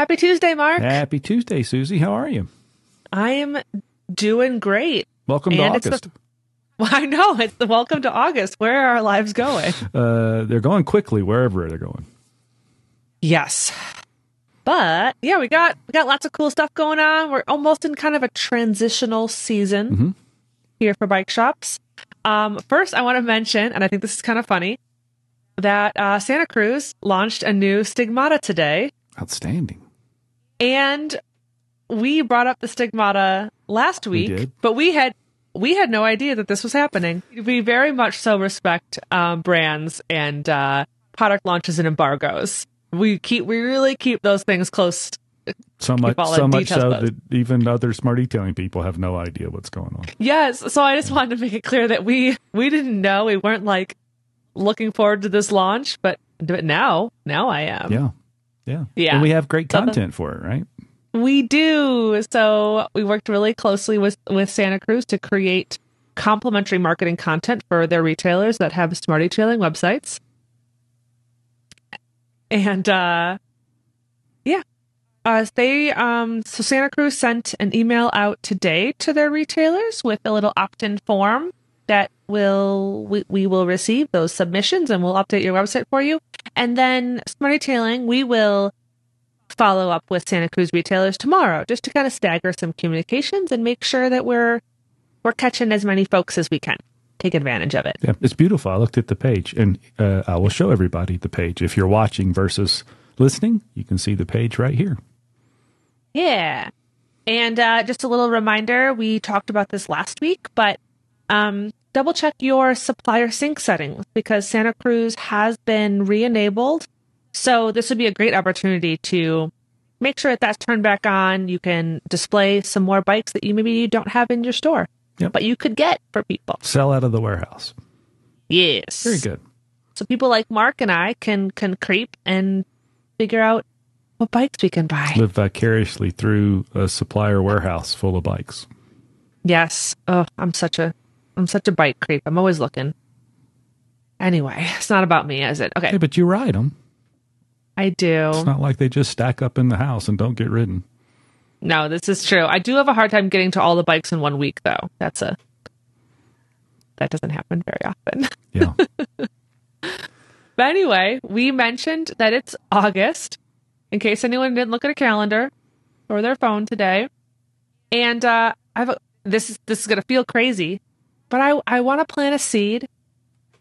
Happy Tuesday, Mark. Happy Tuesday, Suzie. How are you? I am doing great. Welcome to And it's August. the- Well, I know it's the welcome to August. Where are our lives going? uh, they're going quickly wherever they're going. yes, but yeah, we got we got lots of cool stuff going on. We're almost in kind of a transitional season Mhm. here for bike shops. Um, first, I want to mention, and I think this is kind of funny, that uh, Santa Cruz launched a new Stigmata today. Outstanding. And we brought up the stigmata last week did. but we had we had no idea that this was happening. We very much so respect um, brands and uh, product launches and embargoes. We keep we really keep those things close. So much, so much so that even other SmartEtailing people have no idea what's going on. yes. So i just wanted to make it clear that we we didn't know. We weren't like looking forward to this launch but but now now i am. Yeah, yeah, Yeah. And we have great content for it, right? We do. So we worked really closely with with Santa Cruz to create complementary marketing content for their retailers that have SmartEtailing websites. And uh yeah. Uh they um so Santa Cruz sent an email out today to their retailers with a little opt-in form that will we, we will receive those submissions and we'll update your website for you. And then SmartEtailing, we will follow up with Santa Cruz retailers tomorrow just to kind of stagger some communications and make sure that we're we're catching as many folks as we can. Take advantage of it. Yeah, it's beautiful. I looked at the page, and uh, I will show everybody the page. If you're watching versus listening, you can see the page right here. Yeah. And uh, just a little reminder, we talked about this last week, but um, double check your supplier sync settings because Santa Cruz has been re-enabled. So this would be a great opportunity to make sure that that's turned back on. You can display some more bikes that you maybe you don't have in your store, Yep. but you could get for people. Sell out of the warehouse. Yes. Very good. So people like Mark and I can can creep and figure out what bikes we can buy. Live vicariously through a supplier warehouse full of bikes. Yes. Oh, I'm such a I'm such a bike creep. I'm always looking. Anyway, it's not about me, is it? Hey, Okay. but you ride them. I do. It's not like they just stack up in the house and don't get ridden. No, this is true. I do have a hard time getting to all the bikes in one week though. That's a that doesn't happen very often. Yeah. But anyway, we mentioned that it's August, in case anyone didn't look at a calendar or their phone today. And uh, I have this is this is gonna feel crazy, but I I want to plant a seed.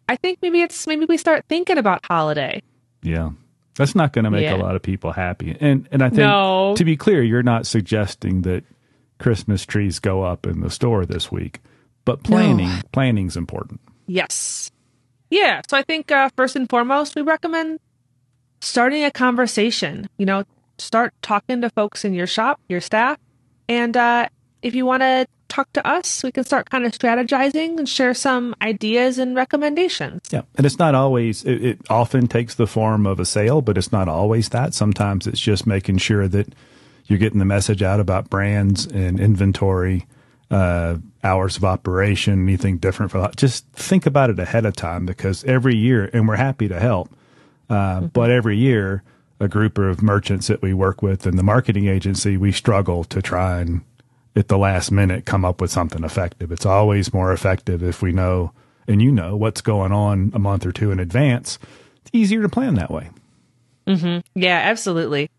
I think maybe it's maybe we start thinking about holiday. Yeah. That's not going to make Yeah. a lot of people happy. And and I think No. to be clear, you're not suggesting that Christmas trees go up in the store this week, but planning planning's important. Yes. Yeah. So I think uh, first and foremost, we recommend starting a conversation. You know, start talking to folks in your shop, your staff. And uh, if you want to talk to us, we can start kind of strategizing and share some ideas and recommendations. Yeah. And it's not always it, it often takes the form of a sale, but it's not always that. Sometimes it's just making sure that you're getting the message out about brands and inventory, uh, hours of operation, anything different for that. just think about it ahead of time because every year, and we're happy to help, uh, but every year, a group of merchants that we work with and the marketing agency, we struggle to try and at the last minute come up with something effective. It's always more effective if we know and you know what's going on a month or two in advance. It's easier to plan that way. Mhm. Yeah, absolutely.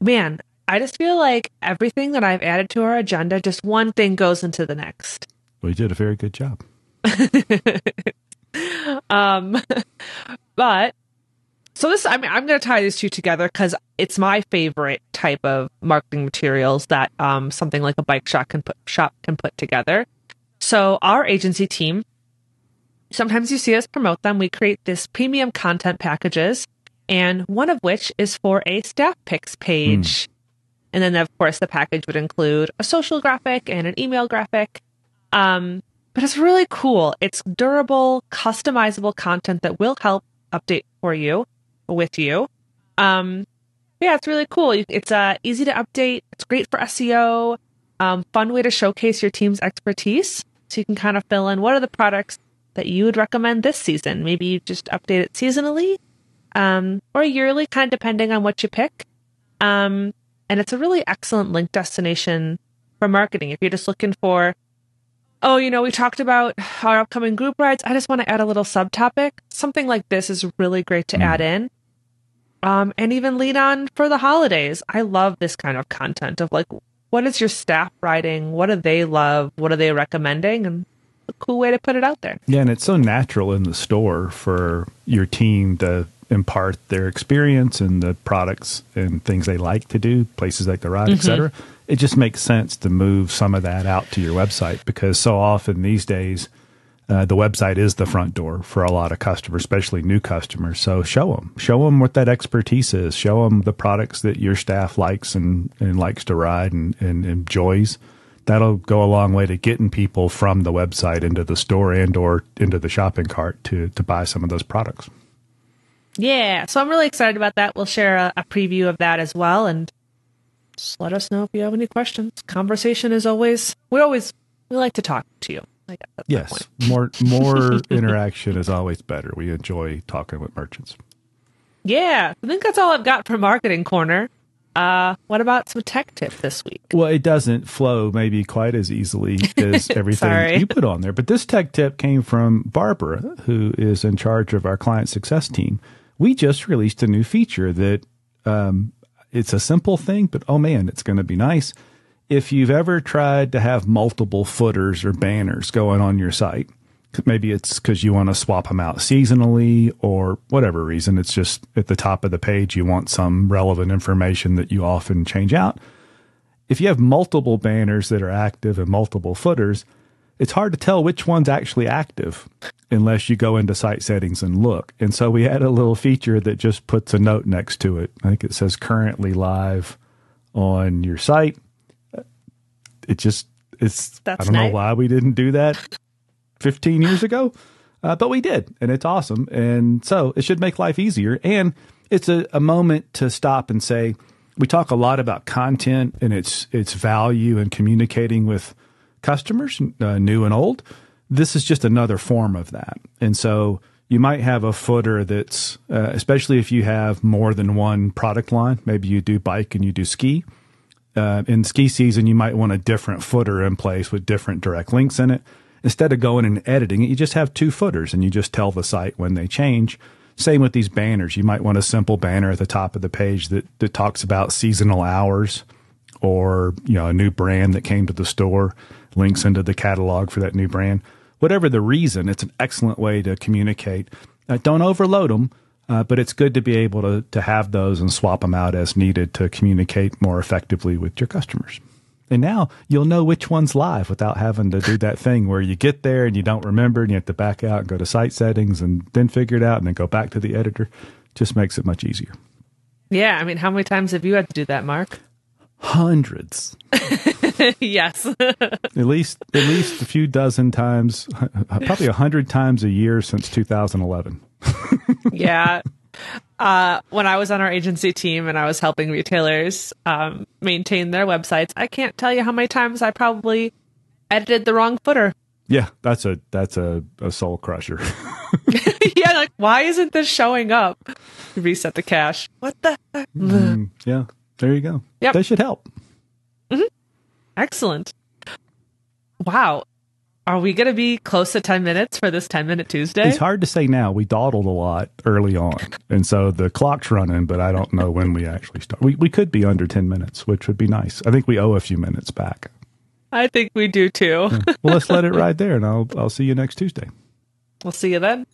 Man, I just feel like everything that I've added to our agenda, just one thing goes into the next. We did a very good job. Um, but so this, I mean, I'm going to tie these two together because it's my favorite type of marketing materials that um, something like a bike shop can put shop can put together. So our agency team, sometimes you see us promote them. We create this premium content packages, and one of which is for a staff picks page. And then, of course, the package would include a social graphic and an email graphic. Um, but it's really cool. It's durable, customizable content that will help update for you with you. Um, yeah, it's really cool. It's uh, easy to update. It's great for SEO. Um, fun way to showcase your team's expertise. So you can kind of fill in what are the products that you would recommend this season. Maybe you just update it seasonally um, or yearly, kind of depending on what you pick. Um, and it's a really excellent link destination for marketing. If you're just looking for, oh, you know, we talked about our upcoming group rides. I just want to add a little subtopic. Something like this is really great to mm. add in. Um, and even lead on for the holidays. I love this kind of content of like, what is your staff writing? What do they love? What are they recommending? And a cool way to put it out there. Yeah, and it's so natural in the store for your team to impart their experience and the products and things they like to do, places like the ride, mm-hmm. etc. It just makes sense to move some of that out to your website because so often these days uh, the website is the front door for a lot of customers, especially new customers. So show them, show them what that expertise is. Show them the products that your staff likes and, and likes to ride and, and enjoys that'll go a long way to getting people from the website into the store and or into the shopping cart to to buy some of those products. Yeah, so I'm really excited about that. We'll share a, a preview of that as well, and just let us know if you have any questions. Conversation is always we always we like to talk to you. yes, more more interaction is always better. We enjoy talking with merchants. Yeah, I think that's all I've got for marketing corner. Uh, what about some tech tip this week? Well, it doesn't flow maybe quite as easily as everything you put on there. But this tech tip came from Barbara, who is in charge of our client success team. We just released a new feature that um, it's a simple thing, but oh man, it's going to be nice. If you've ever tried to have multiple footers or banners going on your site, maybe it's because you want to swap them out seasonally or whatever reason. It's just at the top of the page, you want some relevant information that you often change out. If you have multiple banners that are active and multiple footers, it's hard to tell which one's actually active unless you go into site settings and look. And so we had a little feature that just puts a note next to it. I think it says currently live on your site. It just it's That's I don't nice. know why we didn't do that 15 years ago, uh, but we did, and it's awesome. And so it should make life easier. And it's a, a moment to stop and say, we talk a lot about content and its its value and communicating with customers, uh, new and old. This is just another form of that. And so you might have a footer that's, uh, especially if you have more than one product line. Maybe you do bike and you do ski. Uh, in ski season, you might want a different footer in place with different direct links in it instead of going and editing it, you just have two footers and you just tell the site when they change. Same with these banners. You might want a simple banner at the top of the page that, that talks about seasonal hours or, you know, a new brand that came to the store, links into the catalog for that new brand. Whatever the reason, it's an excellent way to communicate. Uh, don't overload them, uh, but it's good to be able to, to have those and swap them out as needed to communicate more effectively with your customers. And now you'll know which one's live without having to do that thing where you get there and you don't remember and you have to back out and go to site settings and then figure it out and then go back to the editor. Just makes it much easier. Yeah. I mean, how many times have you had to do that, Mark? Hundreds. yes. at least at least a few dozen times, probably a hundred times a year since 2011. yeah uh, when I was on our agency team and I was helping retailers um, maintain their websites, I can't tell you how many times I probably edited the wrong footer. Yeah, that's a that's a, a soul crusher. yeah, like why isn't this showing up? Reset the cache. What the? Mm, yeah, there you go. Yeah, That should help. Mm-hmm. Excellent. Wow. Are we going to be close to 10 minutes for this 10 minute Tuesday? It's hard to say now. We dawdled a lot early on. And so the clock's running, but I don't know when we actually start. We, we could be under 10 minutes, which would be nice. I think we owe a few minutes back. I think we do too. yeah. Well, let's let it ride there and I'll, I'll see you next Tuesday. We'll see you then.